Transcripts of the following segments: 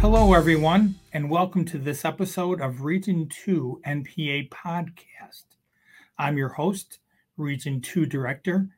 Hello, everyone, and welcome to this episode of Region 2 NPA Podcast. I'm your host, Region 2 Director,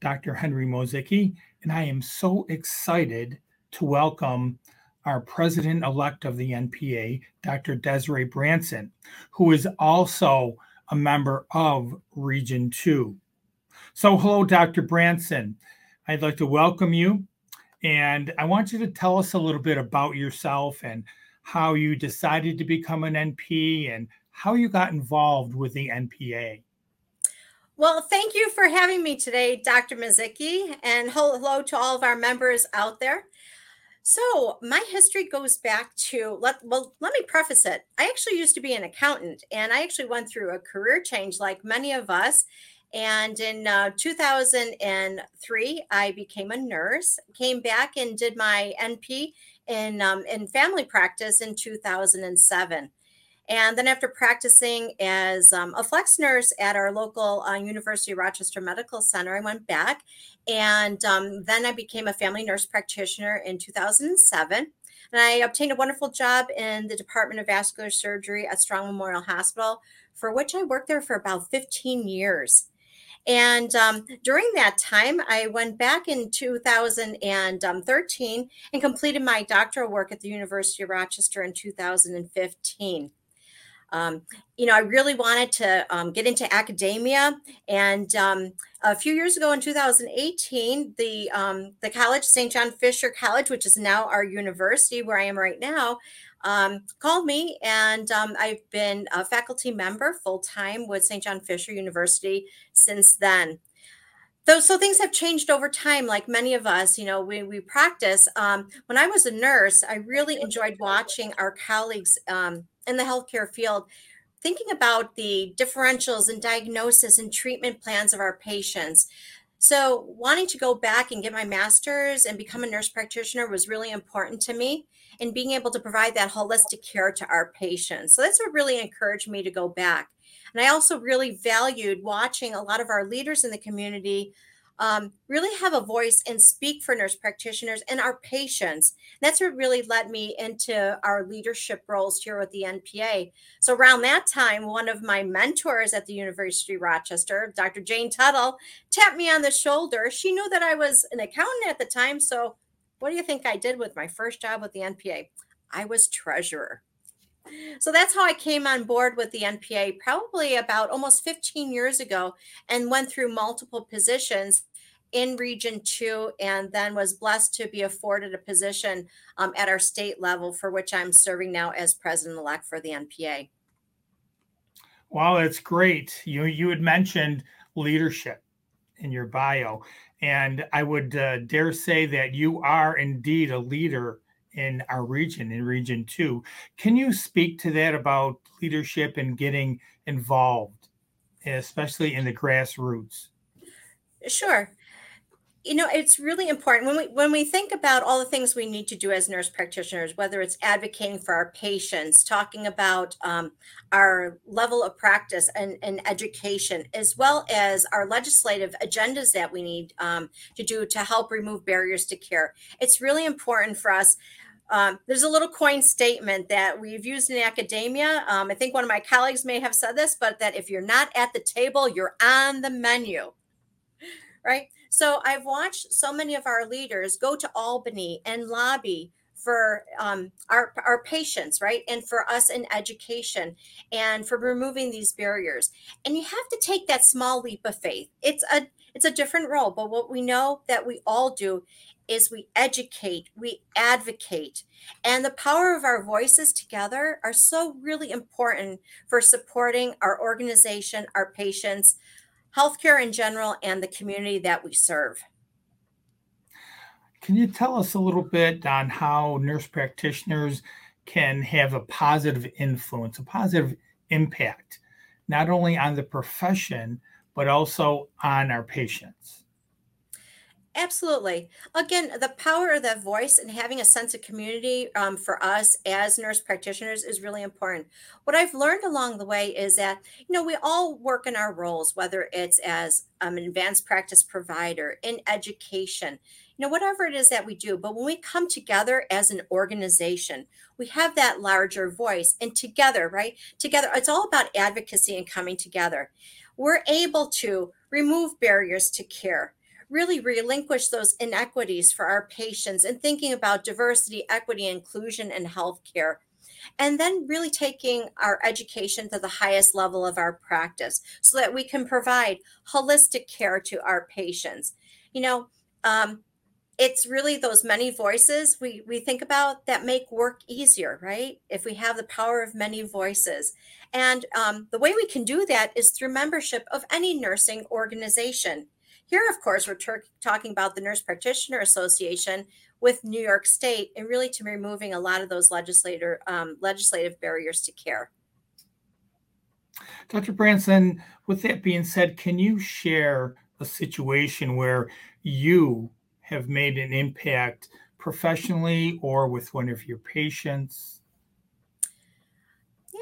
Dr. Henry Moscicki, and I am so excited to welcome our president elect of the NPA, Dr. Desiree Branson, who is also a member of Region 2. So, hello, Dr. Branson. I'd like to welcome you and I want you to tell us a little bit about yourself and how you decided to become an NP and how you got involved with the NPA. Well, thank you for having me today, Dr. Moscicki, and hello to all of our members out there. So, my history goes back to let well, let me preface it. I actually used to be an accountant and I actually went through a career change like many of us and in uh, 2003, I became a nurse, came back and did my NP in, um, in family practice in 2007. And then, after practicing as um, a flex nurse at our local uh, University of Rochester Medical Center, I went back. And um, then I became a family nurse practitioner in 2007. And I obtained a wonderful job in the Department of Vascular Surgery at Strong Memorial Hospital, for which I worked there for about 15 years. And um, during that time, I went back in 2013 and completed my doctoral work at the University of Rochester in 2015. Um, you know, I really wanted to um, get into academia, and um, a few years ago in 2018, the um, the college, St. John Fisher College, which is now our university where I am right now, um, called me, and um, I've been a faculty member full time with St. John Fisher University since then. Though, so things have changed over time, like many of us, you know, we, we practice. Um, when I was a nurse, I really enjoyed watching our colleagues um, in the healthcare field thinking about the differentials and diagnosis and treatment plans of our patients. So, wanting to go back and get my master's and become a nurse practitioner was really important to me and being able to provide that holistic care to our patients. So, that's what really encouraged me to go back. And I also really valued watching a lot of our leaders in the community um, really have a voice and speak for nurse practitioners and our patients. That's what really led me into our leadership roles here with the NPA. So, around that time, one of my mentors at the University of Rochester, Dr. Jane Tuttle, tapped me on the shoulder. She knew that I was an accountant at the time. So, what do you think I did with my first job with the NPA? I was treasurer. So that's how I came on board with the NPA probably about almost 15 years ago and went through multiple positions in Region 2 and then was blessed to be afforded a position um, at our state level for which I'm serving now as president elect for the NPA. Wow, that's great. You you had mentioned leadership in your bio, and I would uh, dare say that you are indeed a leader in our region, in Region Two. Can you speak to that about leadership and getting involved, especially in the grassroots? Sure you know it's really important when we when we think about all the things we need to do as nurse practitioners whether it's advocating for our patients talking about um, our level of practice and, and, education as well as our legislative agendas that we need um, to do to help remove barriers to care it's really important for us um, there's a little coin statement that we've used in academia. Um, I think one of my colleagues may have said this, but that if you're not at the table, you're on the menu, right? So I've watched so many of our leaders go to Albany and lobby for um, our, our patients, right? And for us in education and for removing these barriers. And you have to take that small leap of faith. It's a it's a different role, but what we know that we all do is we educate, we advocate, and the power of our voices together are so really important for supporting our organization, our patients, healthcare in general, and the community that we serve. Can you tell us a little bit on how nurse practitioners can have a positive influence, a positive impact, not only on the profession, but also on our patients? Absolutely. Again, the power of that voice and having a sense of community um, for us as nurse practitioners is really important. What I've learned along the way is that, you know, we all work in our roles, whether it's as um, an advanced practice provider, in education, you know, whatever it is that we do. But when we come together as an organization, we have that larger voice. And together, right? Together, it's all about advocacy and coming together. We're able to remove barriers to care really relinquish those inequities for our patients and thinking about diversity, equity, inclusion, and healthcare. And then really taking our education to the highest level of our practice so that we can provide holistic care to our patients. You know, um, it's really those many voices we, we think about that make work easier, right? If we have the power of many voices. And um, the way we can do that is through membership of any nursing organization. Here, of course, we're ter- talking about the Nurse Practitioner Association with New York State and really to removing a lot of those legislator um, legislative barriers to care. Dr. Branson, with that being said, can you share a situation where you have made an impact professionally or with one of your patients?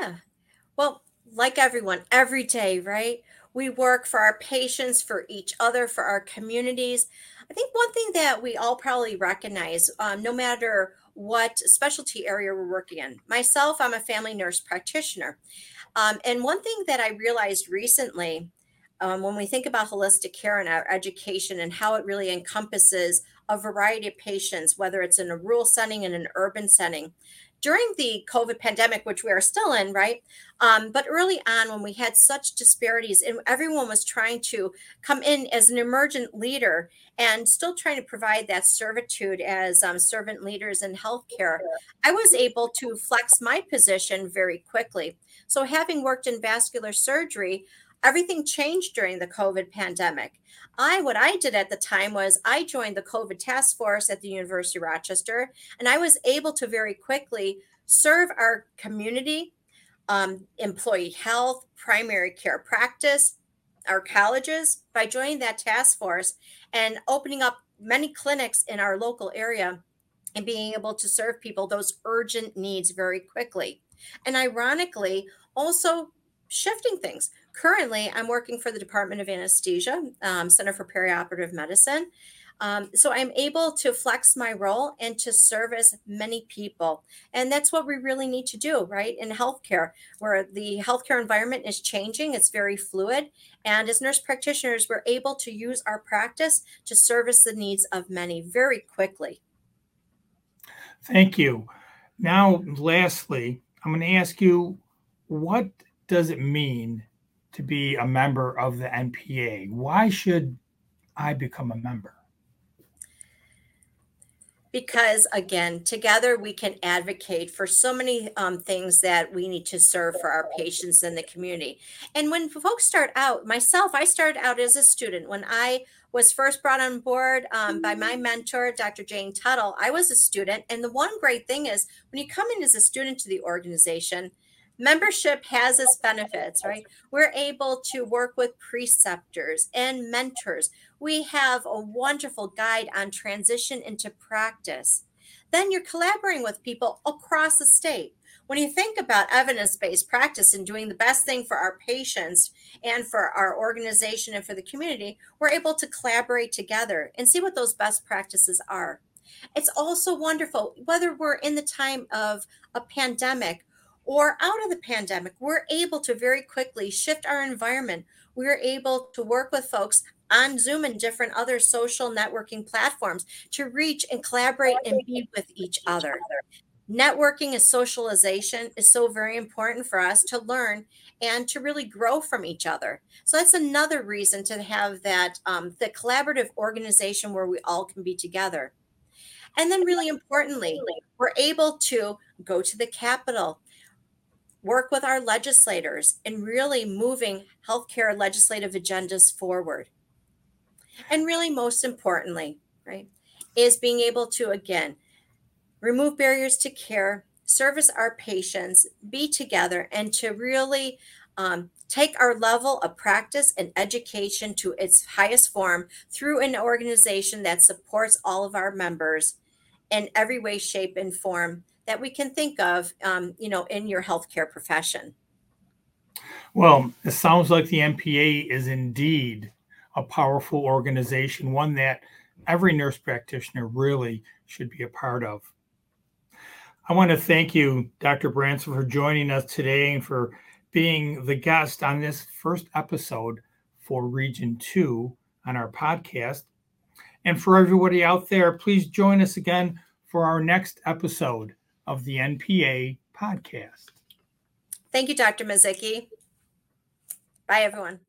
Yeah. Well, like everyone, every day, right? We work for our patients, for each other, for our communities. I think one thing that we all probably recognize, um, no matter what specialty area we're working in, myself, I'm a family nurse practitioner. Um, and one thing that I realized recently um, when we think about holistic care and our education and how it really encompasses a variety of patients, whether it's in a rural setting and an urban setting, during the COVID pandemic, which we are still in, right? Um, but early on, when we had such disparities and everyone was trying to come in as an emergent leader and still trying to provide that servitude as um, servant leaders in healthcare, I was able to flex my position very quickly. So, having worked in vascular surgery, everything changed during the COVID pandemic. I, what I did at the time was I joined the COVID task force at the University of Rochester, and I was able to very quickly serve our community, um, employee health, primary care practice, our colleges by joining that task force and opening up many clinics in our local area and being able to serve people those urgent needs very quickly. And ironically, also shifting things. Currently, I'm working for the Department of Anesthesia, um, Center for Perioperative Medicine. Um, so I'm able to flex my role and to service many people. And that's what we really need to do, right? In healthcare, where the healthcare environment is changing, it's very fluid. And as nurse practitioners, we're able to use our practice to service the needs of many very quickly. Thank you. Now, lastly, I'm going to ask you what does it mean to be a member of the NPA? Why should I become a member? Because again, together we can advocate for so many um, things that we need to serve for our patients in the community. And when folks start out, myself, I started out as a student. When I was first brought on board um, by my mentor, Dr. Jane Tuttle, I was a student. And the one great thing is when you come in as a student to the organization, membership has its benefits, right? We're able to work with preceptors and mentors. We have a wonderful guide on transition into practice. Then you're collaborating with people across the state. When you think about evidence based practice and doing the best thing for our patients and for our organization and for the community, we're able to collaborate together and see what those best practices are. It's also wonderful, whether we're in the time of a pandemic or out of the pandemic, we're able to very quickly shift our environment. We're able to work with folks on Zoom and different other social networking platforms to reach and collaborate and be with each other. Networking and socialization is so very important for us to learn and to really grow from each other. So that's another reason to have that um, the collaborative organization where we all can be together. And then, really importantly, we're able to go to the Capitol, work with our legislators in really moving healthcare legislative agendas forward. And really, most importantly, right, is being able to again remove barriers to care, service our patients, be together, and to really um, take our level of practice and education to its highest form through an organization that supports all of our members in every way, shape, and form that we can think of, um, you know, in your healthcare profession. Well, it sounds like the NPA is indeed a powerful organization, one that every nurse practitioner really should be a part of. I want to thank you, Dr. Branson, for joining us today and for being the guest on this first episode for Region 2 on our podcast. And for everybody out there, please join us again for our next episode of the NPA podcast. Thank you, Dr. Moscicki. Bye, everyone.